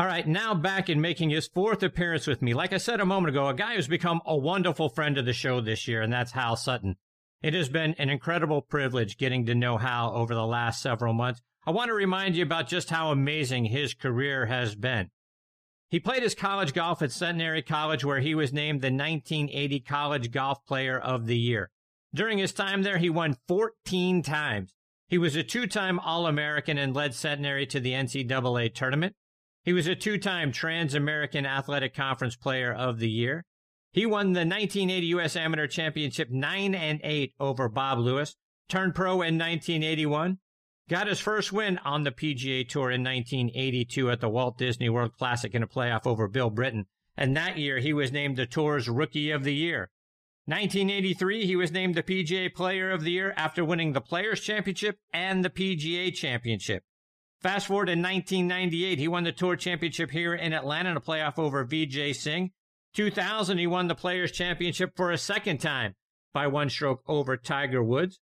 All right, now back in making his fourth appearance with me. Like I said a moment ago, a guy who's become a wonderful friend of the show this year, and that's Hal Sutton. It has been an incredible privilege getting to know Hal over the last several months. I want to remind you about just how amazing his career has been. He played his college golf at Centenary College, where he was named the 1980 College Golf Player of the Year. During his time there, he won 14 times. He was a two-time All-American and led Centenary to the NCAA tournament. He was a two-time Trans-American Athletic Conference Player of the Year. He won the 1980 U.S. Amateur Championship 9 and 8 over Bob Lewis, turned pro in 1981, got his first win on the PGA Tour in 1982 at the Walt Disney World Classic in a playoff over Bill Britton, and that year he was named the Tour's Rookie of the Year. 1983, he was named the PGA Player of the Year after winning the Players Championship and the PGA Championship. Fast forward to 1998, he won the Tour Championship here in Atlanta in a playoff over Vijay Singh. 2000, he won the Players Championship for a second time by one stroke over Tiger Woods.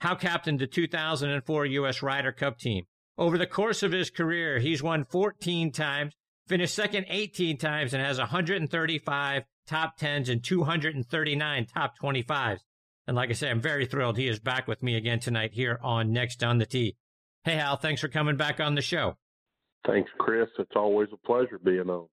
Hal captained the 2004 U.S. Ryder Cup team. Over the course of his career, he's won 14 times, finished second 18 times, and has 135 top 10s and 239 top 25s. And like I said, I'm very thrilled he is back with me again tonight here on Next on the Tee. Hey, Hal, thanks for coming back on the show. Thanks, Chris. It's always a pleasure being on.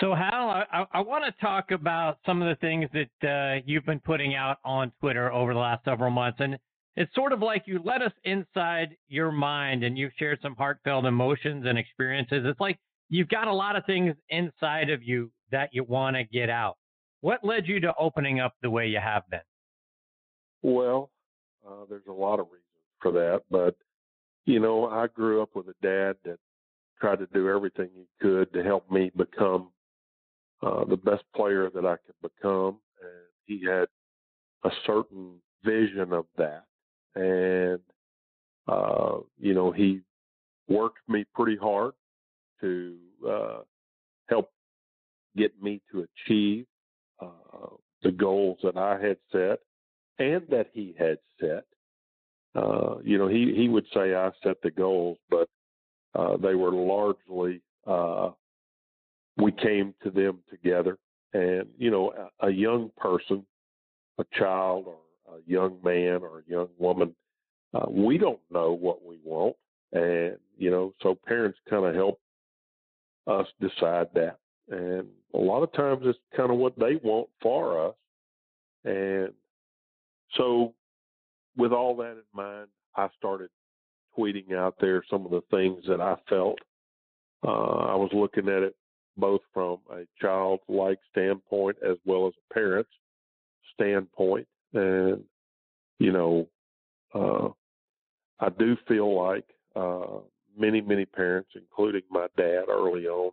So, Hal, I, I want to talk about some of the things that uh, you've been putting out on Twitter over the last several months. And it's sort of like you let us inside your mind and you've shared some heartfelt emotions and experiences. It's like you've got a lot of things inside of you that you want to get out. What led you to opening up the way you have been? Well, uh, there's a lot of reasons for that, but you know, I grew up with a dad that tried to do everything he could to help me become uh, the best player that I could become, and he had a certain vision of that, and uh, you know, he worked me pretty hard to uh, help get me to achieve uh, the goals that I had set and that he had set. Uh, you know, he, he would say I set the goals, but uh, they were largely, uh, we came to them together. And, you know, a, a young person, a child or a young man or a young woman, uh, we don't know what we want. And, you know, so parents kind of help us decide that. And a lot of times it's kind of what they want for us. And so with all that in mind, I started tweeting out there some of the things that I felt. Uh, I was looking at it both from a child-like standpoint as well as a parent's standpoint, and you know, uh, I do feel like uh, many, many parents, including my dad, early on,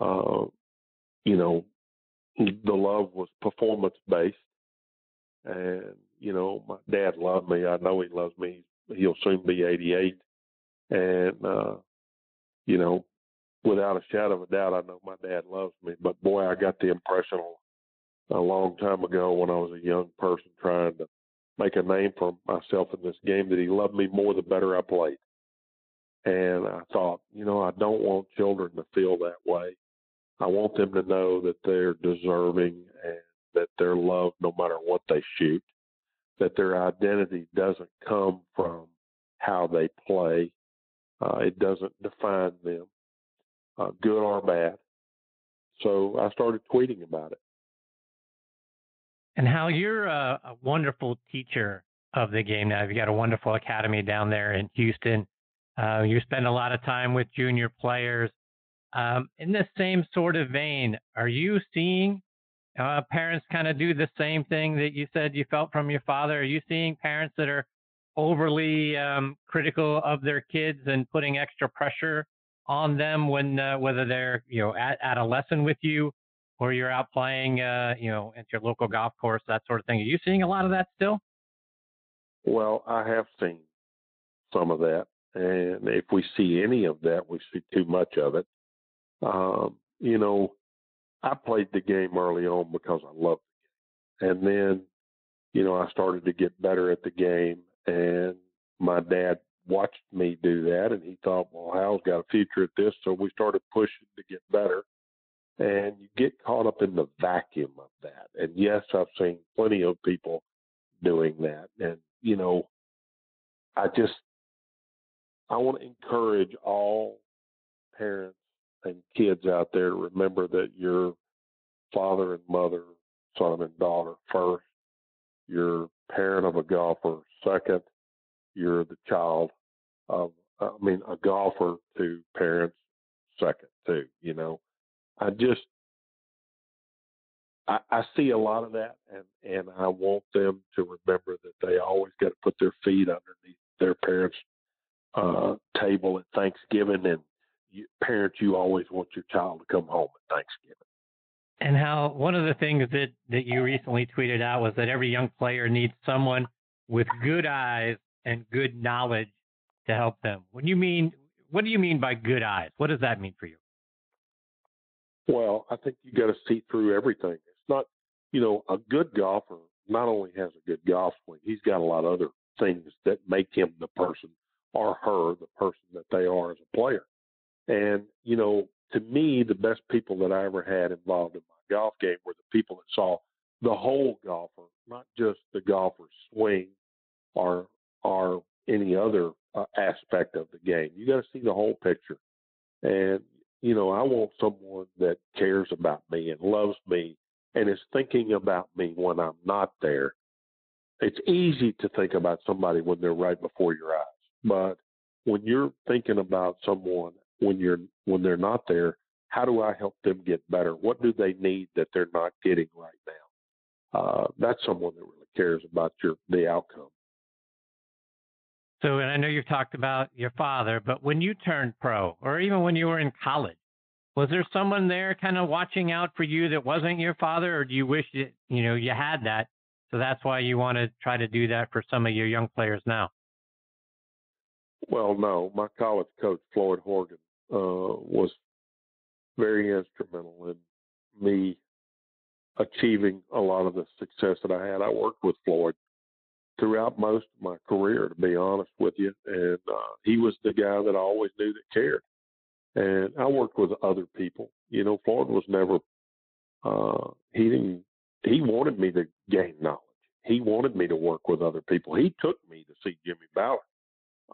uh, you know, the love was performance based, and you know, my dad loved me. I know he loves me. He'll soon be 88. And, uh, you know, without a shadow of a doubt, I know my dad loves me. But boy, I got the impression a long time ago when I was a young person trying to make a name for myself in this game that he loved me more the better I played. And I thought, you know, I don't want children to feel that way. I want them to know that they're deserving and that they're loved no matter what they shoot that their identity doesn't come from how they play. Uh, it doesn't define them, uh, good or bad. So I started tweeting about it. And Hal, you're a, a wonderful teacher of the game now. You've got a wonderful academy down there in Houston. Uh, you spend a lot of time with junior players. Um, in the same sort of vein, are you seeing uh, parents kind of do the same thing that you said you felt from your father? Are you seeing parents that are overly um, critical of their kids and putting extra pressure on them when uh, whether they're you know at, at a lesson with you or you're out playing uh, you know at your local golf course that sort of thing. Are you seeing a lot of that still? Well, I have seen some of that, and if we see any of that, we see too much of it. Um, you know, I played the game early on because I loved it. and then you know I started to get better at the game, and my dad watched me do that, and he thought, well, Hal's got a future at this, so we started pushing to get better. And you get caught up in the vacuum of that. And yes, I've seen plenty of people doing that. And, you know, I just, I want to encourage all parents and kids out there to remember that your father and mother, son and daughter first, your parent of a golfer second, you're the child of, I mean, a golfer to parents second too. You know, I just I, I see a lot of that, and and I want them to remember that they always got to put their feet underneath their parents' uh, table at Thanksgiving, and you, parents, you always want your child to come home at Thanksgiving. And Hal one of the things that that you recently tweeted out was that every young player needs someone with good eyes and good knowledge to help them. When you mean, what do you mean by good eyes? What does that mean for you? Well, I think you got to see through everything. It's not, you know, a good golfer not only has a good golf swing, he's got a lot of other things that make him the person or her the person that they are as a player. And, you know, to me, the best people that I ever had involved in my golf game were the people that saw the whole golfer, not just the golfer's swing or or any other uh, aspect of the game. You got to see the whole picture. And, you know, I want someone that cares about me and loves me and is thinking about me when I'm not there. It's easy to think about somebody when they're right before your eyes, but when you're thinking about someone when you're when they're not there, how do I help them get better? What do they need that they're not getting right now? Uh, that's someone that really cares about your the outcome. So, and I know you've talked about your father, but when you turned pro, or even when you were in college, was there someone there kind of watching out for you that wasn't your father, or do you wish that you know you had that? So that's why you want to try to do that for some of your young players now. Well, no, my college coach Floyd Horgan uh, was very instrumental in me achieving a lot of the success that I had. I worked with Floyd throughout most of my career, to be honest with you. And uh, he was the guy that I always knew that cared. And I worked with other people. You know, Floyd was never. Uh, he didn't. He wanted me to gain knowledge. He wanted me to work with other people. He took me to see Jimmy Ballard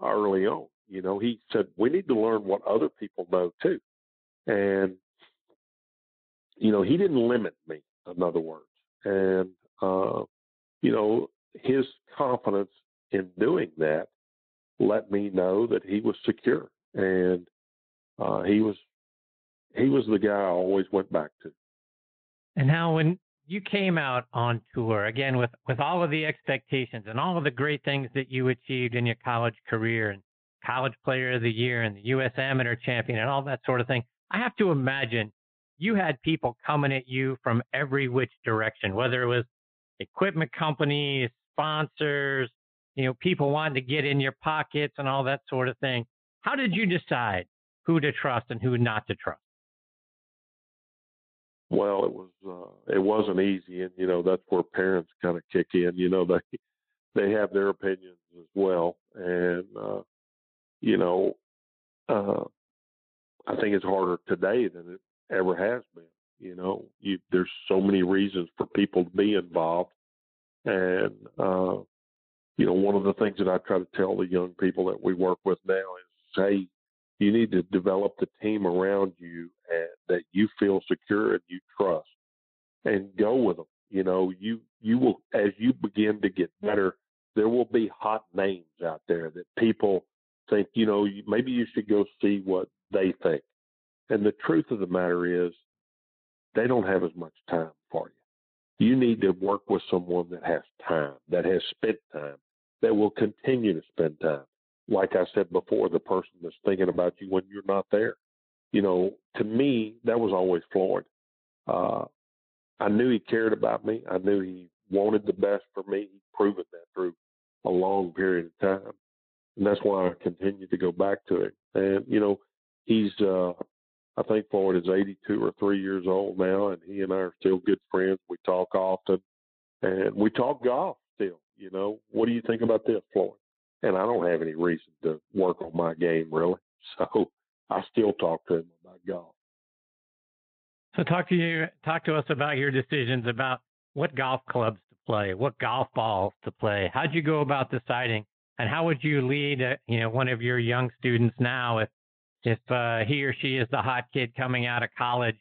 early on. You know, he said we need to learn what other people know too. And you know, he didn't limit me. In other words, and uh, you know, his confidence in doing that let me know that he was secure and uh, he was he was the guy I always went back to. And Hal when you came out on tour again with with all of the expectations and all of the great things that you achieved in your college career and college player of the year and the U.S. amateur champion and all that sort of thing, I have to imagine you had people coming at you from every which direction, whether it was equipment companies, sponsors, you know, people wanting to get in your pockets and all that sort of thing. How did you decide who to trust and who not to trust? Well, it was uh, it wasn't easy, and you know that's where parents kind of kick in. You know they they have their opinions as well, and uh, you know uh, I think it's harder today than it ever has been. You know, you, there's so many reasons for people to be involved, and, uh, you know, one of the things that I try to tell the young people that we work with now is, hey, you need to develop the team around you and, that you feel secure and you trust and go with them. You know, you, you will, as you begin to get better, there will be hot names out there that people think, you know, maybe you should go see what they think. And the truth of the matter is, they don't have as much time for you. You need to work with someone that has time, that has spent time, that will continue to spend time. Like I said before, the person that's thinking about you when you're not there. you know, to me, that was always Floyd. Uh, I knew he cared about me. I knew he wanted the best for me. He's proven that through a long period of time. And that's why I continue to go back to it. And, you know, he's, uh, I think Floyd is 82 or three years old now, and he and I are still good friends. We talk often, and we talk golf still. You know, what do you think about this, Floyd? And I don't have any reason to work on my game really, so I still talk to him about golf. So talk to you, talk to us about your decisions about what golf clubs to play, what golf balls to play. How'd you go about deciding, and how would you lead, uh, you know, one of your young students now if if uh, he or she is the hot kid coming out of college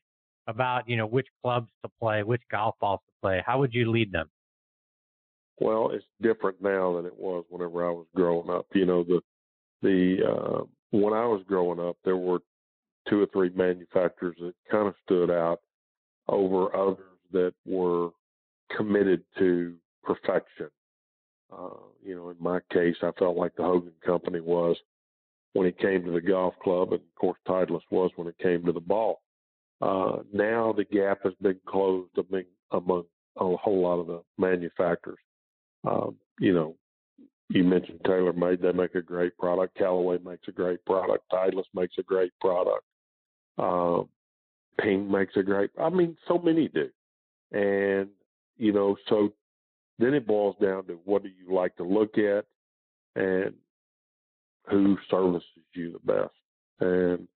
about you know which clubs to play, which golf balls to play? How would you lead them? Well, it's different now than it was whenever I was growing up. You know, the the uh, when I was growing up, there were two or three manufacturers that kind of stood out over others that were committed to perfection. Uh, you know, in my case, I felt like the Hogan Company was when it came to the golf club, and of course, Titleist was when it came to the ball. Uh, now the gap has been closed among, among a whole lot of the manufacturers. Um, you know, you mentioned TaylorMade; they make a great product. Callaway makes a great product. Titleist makes a great product. Um, Ping makes a great. I mean, so many do, and you know, so then it boils down to what do you like to look at, and who services you the best, and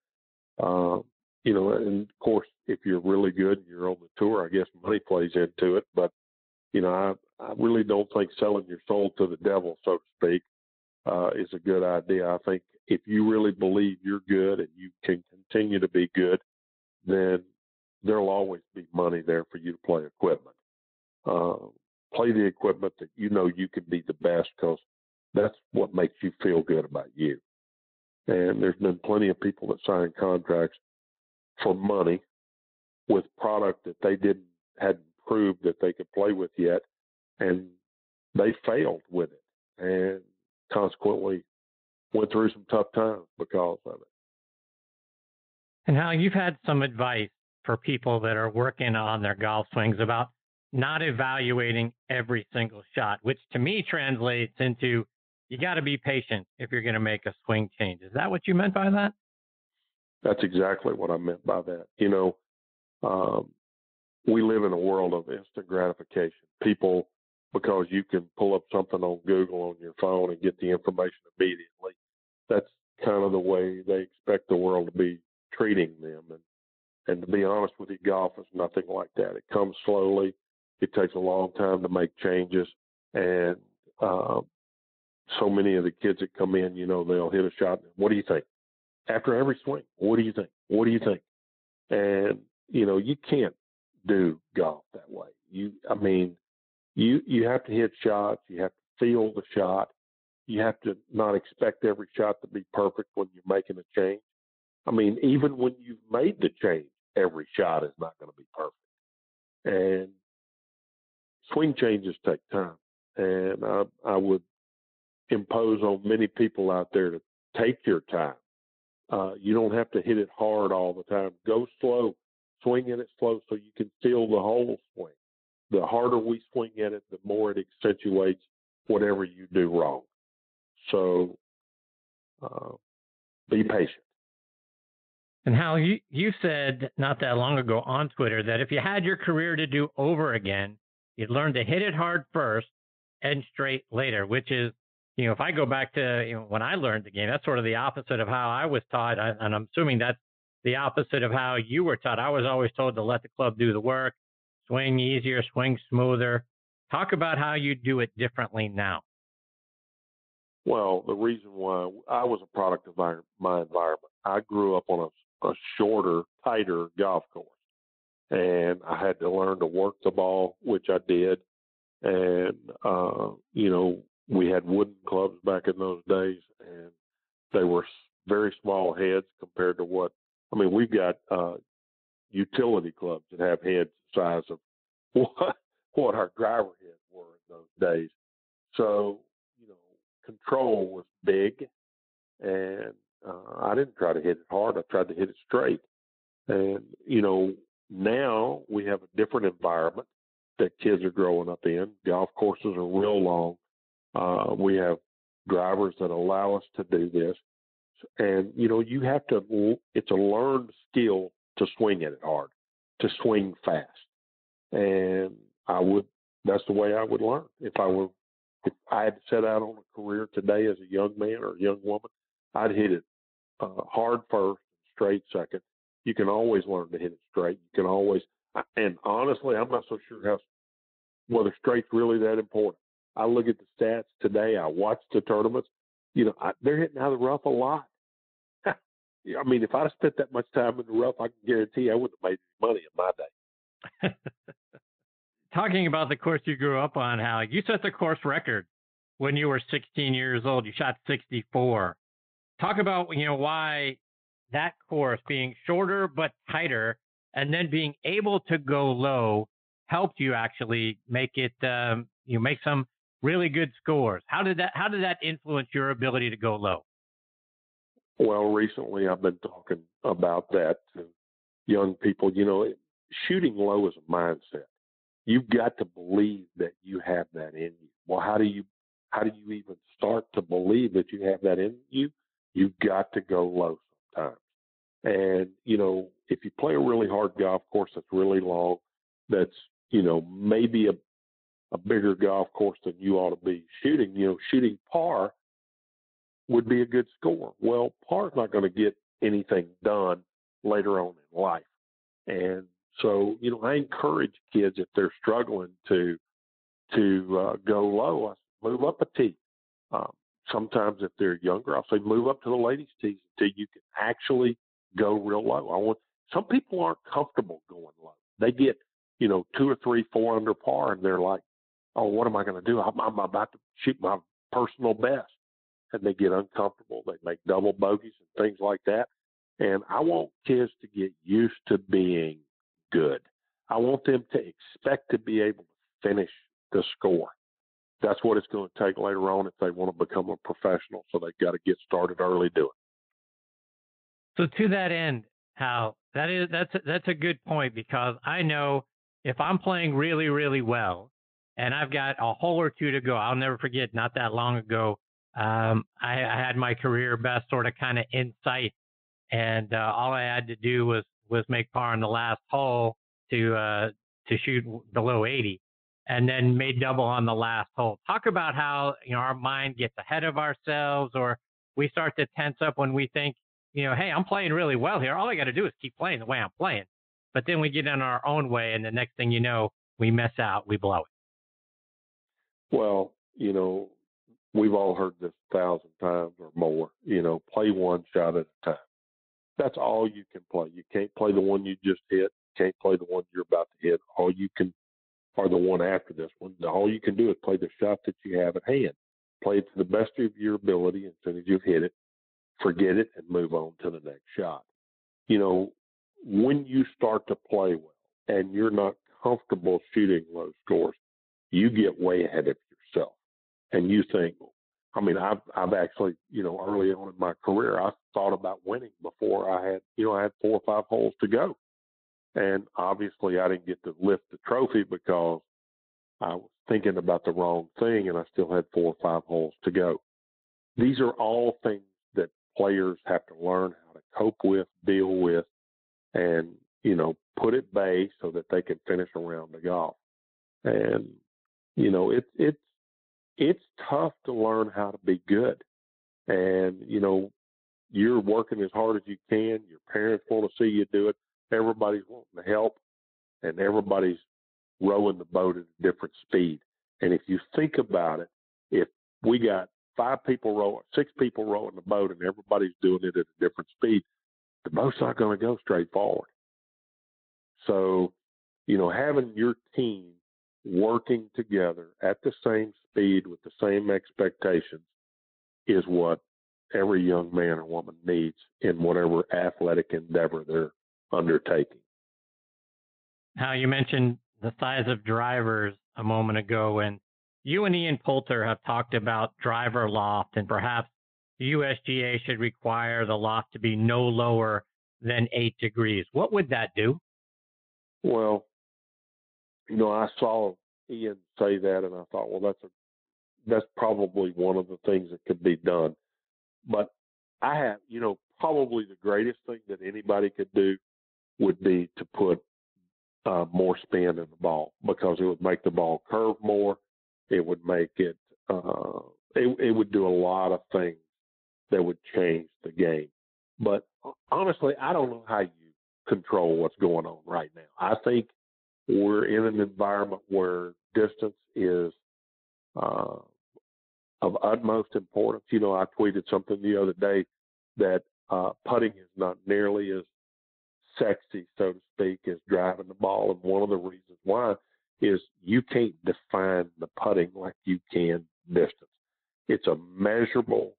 um, you know, and of course, if you're really good and you're on the tour, I guess money plays into it. But you know, I I really don't think selling your soul to the devil, so to speak, uh, is a good idea. I think if you really believe you're good and you can continue to be good, then there'll always be money there for you to play equipment. Uh, play the equipment that you know you can be the best because that's what makes you feel good about you. And there's been plenty of people that sign contracts for money with product that they didn't hadn't proved that they could play with yet, and they failed with it, and consequently went through some tough times because of it. And Hal you've had some advice for people that are working on their golf swings about not evaluating every single shot, which to me translates into you got to be patient if you're going to make a swing change. Is that what you meant by that? That's exactly what I meant by that. You know, um, we live in a world of instant gratification. People, because you can pull up something on Google on your phone and get the information immediately, that's kind of the way they expect the world to be treating them. And and to be honest with you, golf is nothing like that. It comes slowly. It takes a long time to make changes, and uh, so many of the kids that come in, you know, they'll hit a shot. What do you think? After every swing, what do you think? What do you think? And you know, you can't do golf that way. You, I mean, you you have to hit shots. You have to feel the shot. You have to not expect every shot to be perfect when you're making a change. I mean, even when you've made the change, every shot is not going to be perfect. And swing changes take time. And I, I would impose on many people out there to take your time. Uh, you don't have to hit it hard all the time. Go slow, swing in it slow so you can feel the whole swing. The harder we swing at it, the more it accentuates whatever you do wrong. So uh, be patient. And Hal, you, you said not that long ago on Twitter that if you had your career to do over again, you'd learn to hit it hard first and straight later, which is, you know, if I go back to you know, when I learned the game, that's sort of the opposite of how I was taught. And I'm assuming that's the opposite of how you were taught. I was always told to let the club do the work, swing easier, swing smoother. Talk about how you do it differently now. Well, the reason why I was a product of my, my environment. I grew up on a a shorter, tighter golf course. And I had to learn to work the ball, which I did. And, uh, you know, we had wooden clubs back in those days, and they were very small heads compared to what, I mean, we've got uh, utility clubs that have heads the size of what, what our driver heads were in those days. So, you know, control was big, and Uh, I didn't try to hit it hard. I tried to hit it straight. And, you know, now we have a different environment that kids are growing up in. Golf courses are real long. Uh, we have drivers that allow us to do this. And, you know, you have to, it's a learned skill to swing at it hard, to swing fast. And I would, that's the way I would learn. If I were, if I had set out on a career today as a young man or a young woman, I'd hit it uh, hard first, straight second. You can always learn to hit it straight. You can always, and honestly, I'm not so sure how whether straight's really that important. I look at the stats today. I watch the tournaments. You know, I, they're hitting out of the rough a lot. I mean, if I'd spent that much time in the rough, I can guarantee I wouldn't have made money in my day. Talking about the course you grew up on, Hal, you set the course record when you were 16 years old. You shot 64. Talk about you know why that course being shorter but tighter, and then being able to go low helped you actually make it um, you make some really good scores. How did that how did that influence your ability to go low? Well, recently I've been talking about that to young people. You know, shooting low is a mindset. You've got to believe that you have that in you. Well, how do you how do you even start to believe that you have that in you? You've got to go low sometimes. And, you know, if you play a really hard golf course that's really long, that's, you know, maybe a a bigger golf course than you ought to be shooting, you know, shooting par would be a good score. Well, par's not going to get anything done later on in life. And so, you know, I encourage kids if they're struggling to to uh, go low, I move up a tee. Um, sometimes if they're younger, I'll say move up to the ladies' tees until you can actually go real low. I want some people aren't comfortable going low. They get, you know, two or three, four under par, and they're like, "Oh, what am I going to do? I'm, I'm about to shoot my personal best," and they get uncomfortable. They make double bogeys and things like that. And I want kids to get used to being good. I want them to expect to be able to finish the score. That's what it's going to take later on if they want to become a professional. So they've got to get started early doing. So to that end, Hal, that is that's a, that's a good point because I know if I'm playing really really well and I've got a hole or two to go, I'll never forget. Not that long ago, um, I, I, had my career best sort of kind of in sight, and uh, all I had to do was was make par on the last hole to uh, to shoot below 80, and then made double on the last hole. Talk about how you know our mind gets ahead of ourselves, or we start to tense up when we think you know, hey, I'm playing really well here. All I got to do is keep playing the way I'm playing. But then we get in our own way, and the next thing you know, we mess out, we blow it. Well, you know, we've all heard this a thousand times or more. You know, play one shot at a time. That's all you can play. You can't play the one you just hit. Can't play the one you're about to hit. All you can, or the one after this one. All you can do is play the shot that you have at hand. Play it to the best of your ability. As soon as you've hit it, forget it and move on to the next shot. You know, when you start to play well and you're not comfortable shooting low scores, you get way ahead of and you think, I mean, I've I've actually, you know, early on in my career, I thought about winning before I had, you know, I had four or five holes to go, and obviously I didn't get to lift the trophy because I was thinking about the wrong thing, and I still had four or five holes to go. These are all things that players have to learn how to cope with, deal with, and you know put at bay so that they can finish around the golf. And you know it's it's it's tough to learn how to be good. And you know you're working as hard as you can. Your parents want to see you do it. Everybody's wanting to help, and everybody's rowing the boat at a different speed. And if you think about it, if we got five people rowing, six people rowing the boat, and everybody's doing it at a different speed, the boat's not going to go straight forward. So, you know, having your team working together at the same speed with the same expectations is what every young man or woman needs in whatever athletic endeavor they're undertaking. Now, you mentioned the size of drivers a moment ago, and you and Ian Poulter have talked about driver loft and perhaps the USGA should require the loft to be no lower than eight degrees. What would that do? Well, you know, I saw Ian say that, and I thought, well, that's a that's probably one of the things that could be done. But I have, you know, probably the greatest thing that anybody could do would be to put uh, more spin in the ball because it would make the ball curve more. It would make it, uh, it, it would do a lot of things that would change the game. But honestly, I don't know how you control what's going on right now. I think we're in an environment where distance is uh, of utmost importance. You know, I tweeted something the other day that uh, putting is not nearly as sexy, so to speak, as driving the ball. And one of the reasons why is you can't define the putting like you can distance. It's a measurable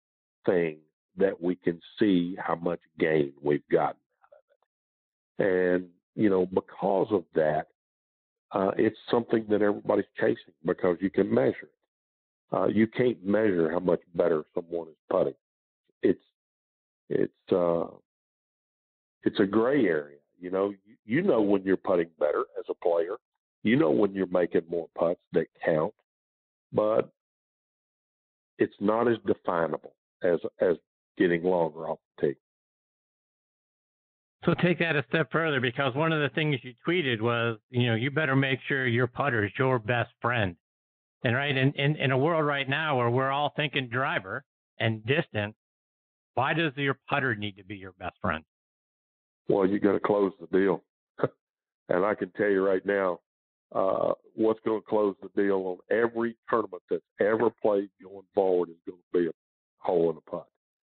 thing that we can see how much gain we've gotten out of it. And, you know, because of that, uh, it's something that everybody's chasing because you can measure it. Uh, you can't measure how much better someone is putting. It's it's uh, it's a gray area. You know, you, you know when you're putting better as a player. You know when you're making more putts that count, but it's not as definable as as getting longer off the tee. So take that a step further because one of the things you tweeted was, you know, you better make sure your putter is your best friend. And right in, in, in a world right now where we're all thinking driver and distance, why does your putter need to be your best friend? Well, you got to close the deal. and I can tell you right now, uh, what's going to close the deal on every tournament that's ever played going forward is going to be a hole in the putt.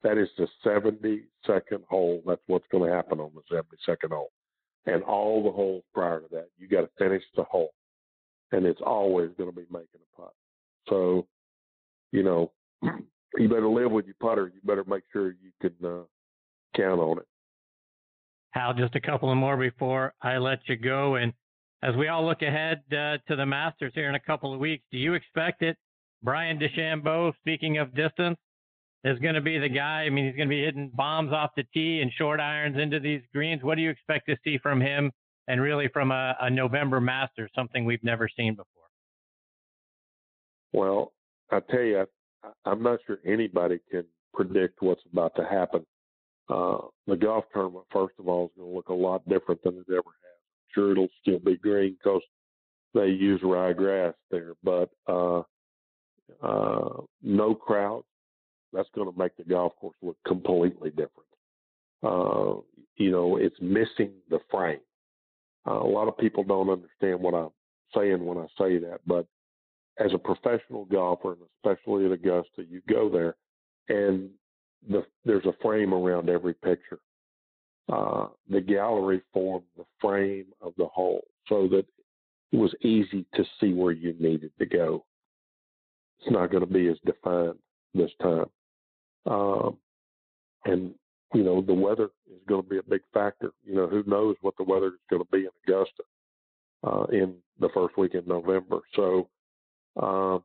That is the 72nd hole. That's what's going to happen on the 72nd hole. And all the holes prior to that, you got to finish the hole. And it's always going to be making a putt. So, you know, you better live with your putter. You better make sure you can uh, count on it. Hal, just a couple of more before I let you go. And as we all look ahead uh, to the Masters here in a couple of weeks, do you expect it? Bryson DeChambeau, speaking of distance, is going to be the guy. I mean, he's going to be hitting bombs off the tee and short irons into these greens. What do you expect to see from him and really from a, a November master, something we've never seen before? Well, I tell you, I'm not sure anybody can predict what's about to happen. Uh, the golf tournament, first of all, is going to look a lot different than it ever has. I'm sure it'll still be green because they use ryegrass there, but uh, uh, no crowds. That's going to make the golf course look completely different. Uh, you know, it's missing the frame. Uh, a lot of people don't understand what I'm saying when I say that, but as a professional golfer, and especially at Augusta, you go there and the, there's a frame around every picture. Uh, the gallery formed the frame of the hole so that it was easy to see where you needed to go. It's not going to be as defined this time. Um, and, you know, the weather is going to be a big factor. You know, who knows what the weather is going to be in Augusta uh, in the first week in November. So, uh,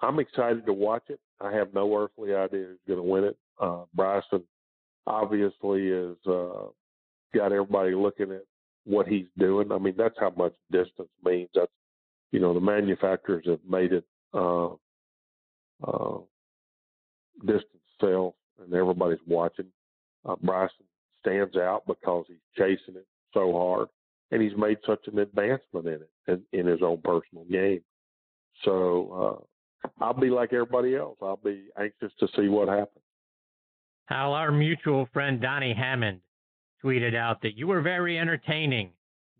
I'm excited to watch it. I have no earthly idea who's going to win it. Uh, Bryson obviously has uh, got everybody looking at what he's doing. I mean, that's how much distance means. That's you know the manufacturers have made it uh, uh, distance sell, and everybody's watching. Uh, Bryson stands out because he's chasing it so hard, and he's made such an advancement in it in, in his own personal game. So uh, I'll be like everybody else. I'll be anxious to see what happens. Hal our mutual friend Donnie Hammond tweeted out that you were very entertaining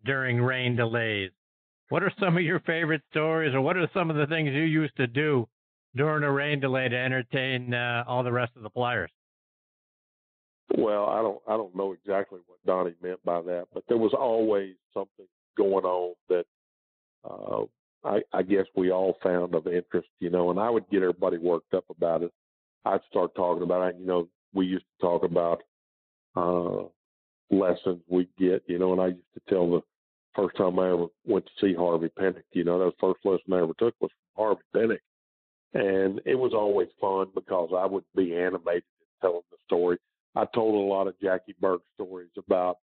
during rain delays. What are some of your favorite stories, or what are some of the things you used to do during a rain delay to entertain uh, all the rest of the players? Well, I don't I don't know exactly what Donnie meant by that, but there was always something going on that uh, I, I guess we all found of interest, you know, and I would get everybody worked up about it. I'd start talking about it. You know, we used to talk about uh, lessons we get, you know, and I used to tell the first time I ever went to see Harvey Penick, you know, that was the first lesson I ever took was from Harvey Penick. And it was always fun because I would be animated and telling the story. I told a lot of Jackie Burke stories about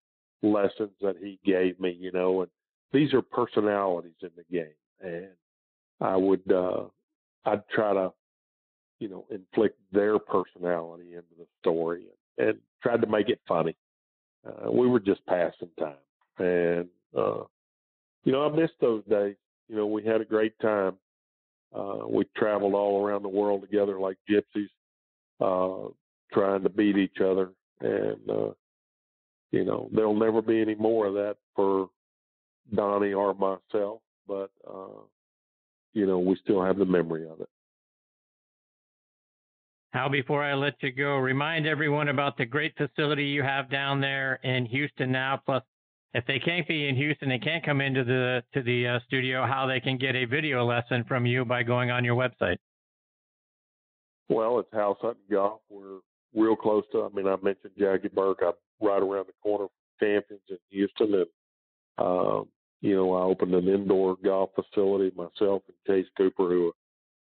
lessons that he gave me, you know, and these are personalities in the game, and I would uh, I'd try to you know inflict their personality into the story and, and tried to make it funny. Uh, we were just passing time, and uh, you know I missed those days. You know we had a great time. Uh, we traveled all around the world together like gypsies, uh, trying to beat each other, and uh, you know there'll never be any more of that for Donnie or myself, but uh, you know we still have the memory of it. Hal, before I let you go, remind everyone about the great facility you have down there in Houston now. Plus, if they can't be in Houston, they can't come into the to the uh, studio. How they can get a video lesson from you by going on your website? Well, it's Hal Sutton Golf. We're real close to. I mean, I mentioned Jackie Burke. I'm right around the corner from Champions in Houston, and um, you know, I opened an indoor golf facility myself and Chase Cooper, who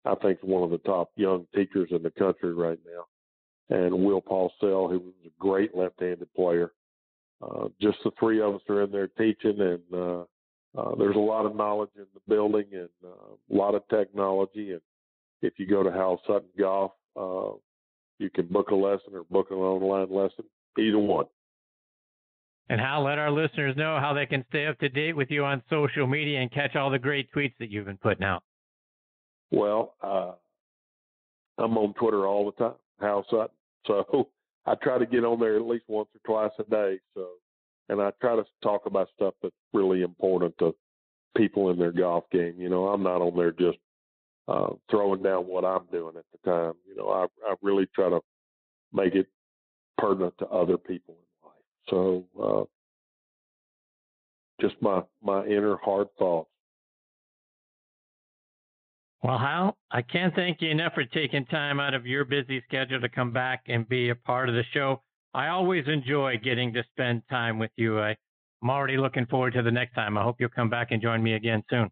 I think is one of the top young teachers in the country right now, and Will Paulsell, who was a great left-handed player. Uh, just the three of us are in there teaching, and uh, uh, there's a lot of knowledge in the building and uh, a lot of technology. And if you go to Hal Sutton Golf, uh, you can book a lesson or book an online lesson, either one. And Hal, let our listeners know how they can stay up to date with you on social media and catch all the great tweets that you've been putting out. Well, uh, I'm on Twitter all the time, Hal Sutton. So I try to get on there at least once or twice a day. So, and I try to talk about stuff that's really important to people in their golf game. You know, I'm not on there just uh, throwing down what I'm doing at the time. You know, I, I really try to make it pertinent to other people in life. So, uh, just my my inner hard thoughts. Well, Hal, I can't thank you enough for taking time out of your busy schedule to come back and be a part of the show. I always enjoy getting to spend time with you. I, I'm already looking forward to the next time. I hope you'll come back and join me again soon.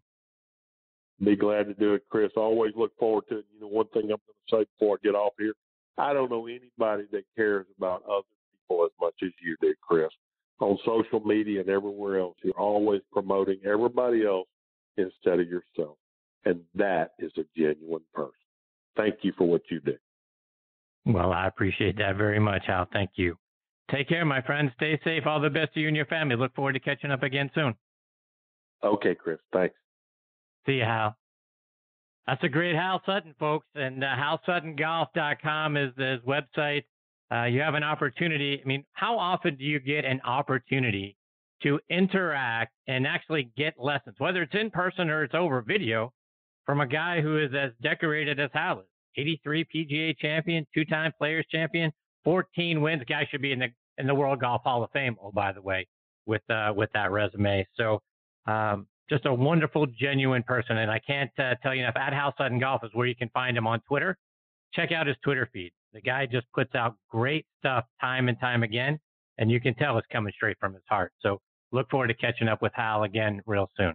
Be glad to do it, Chris. Always look forward to it. You know, one thing I'm going to say before I get off here, I don't know anybody that cares about other people as much as you do, Chris. On social media and everywhere else, you're always promoting everybody else instead of yourself. And that is a genuine person. Thank you for what you do. Well, I appreciate that very much, Hal. Thank you. Take care, my friend. Stay safe. All the best to you and your family. Look forward to catching up again soon. Okay, Chris. Thanks. See you, Hal. That's a great Hal Sutton, folks. And uh, HalSuttonGolf.com is his website. Uh, you have an opportunity. I mean, how often do you get an opportunity to interact and actually get lessons, whether it's in person or it's over video? From a guy who is as decorated as Hal is. 83 PGA champion, two-time Players champion, 14 wins. Guy should be in the in the World Golf Hall of Fame. Oh, by the way, with uh, with that resume. So, um, just a wonderful, genuine person. And I can't uh, tell you enough. At Hal Sutton Golf is where you can find him on Twitter. Check out his Twitter feed. The guy just puts out great stuff time and time again, and you can tell it's coming straight from his heart. So, look forward to catching up with Hal again real soon.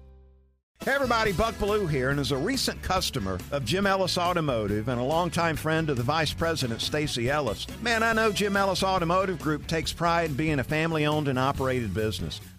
Hey everybody, Buck Belue here, and as a recent customer of Jim Ellis Automotive and a longtime friend of the Vice President Stacy Ellis, man, I know Jim Ellis Automotive Group takes pride in being a family-owned and operated business.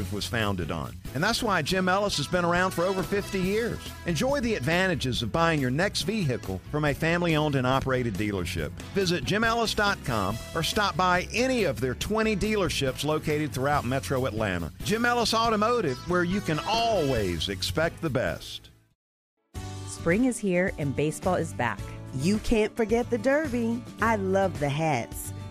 Automotive was founded on. And that's why Jim Ellis has been around for over 50 years. Enjoy the advantages of buying your next vehicle from a family owned and operated dealership. Visit jimellis.com or stop by any of their 20 dealerships located throughout metro Atlanta. Jim Ellis Automotive, where you can always expect the best. Spring is here and baseball is back. You can't forget the Derby. I love the hats.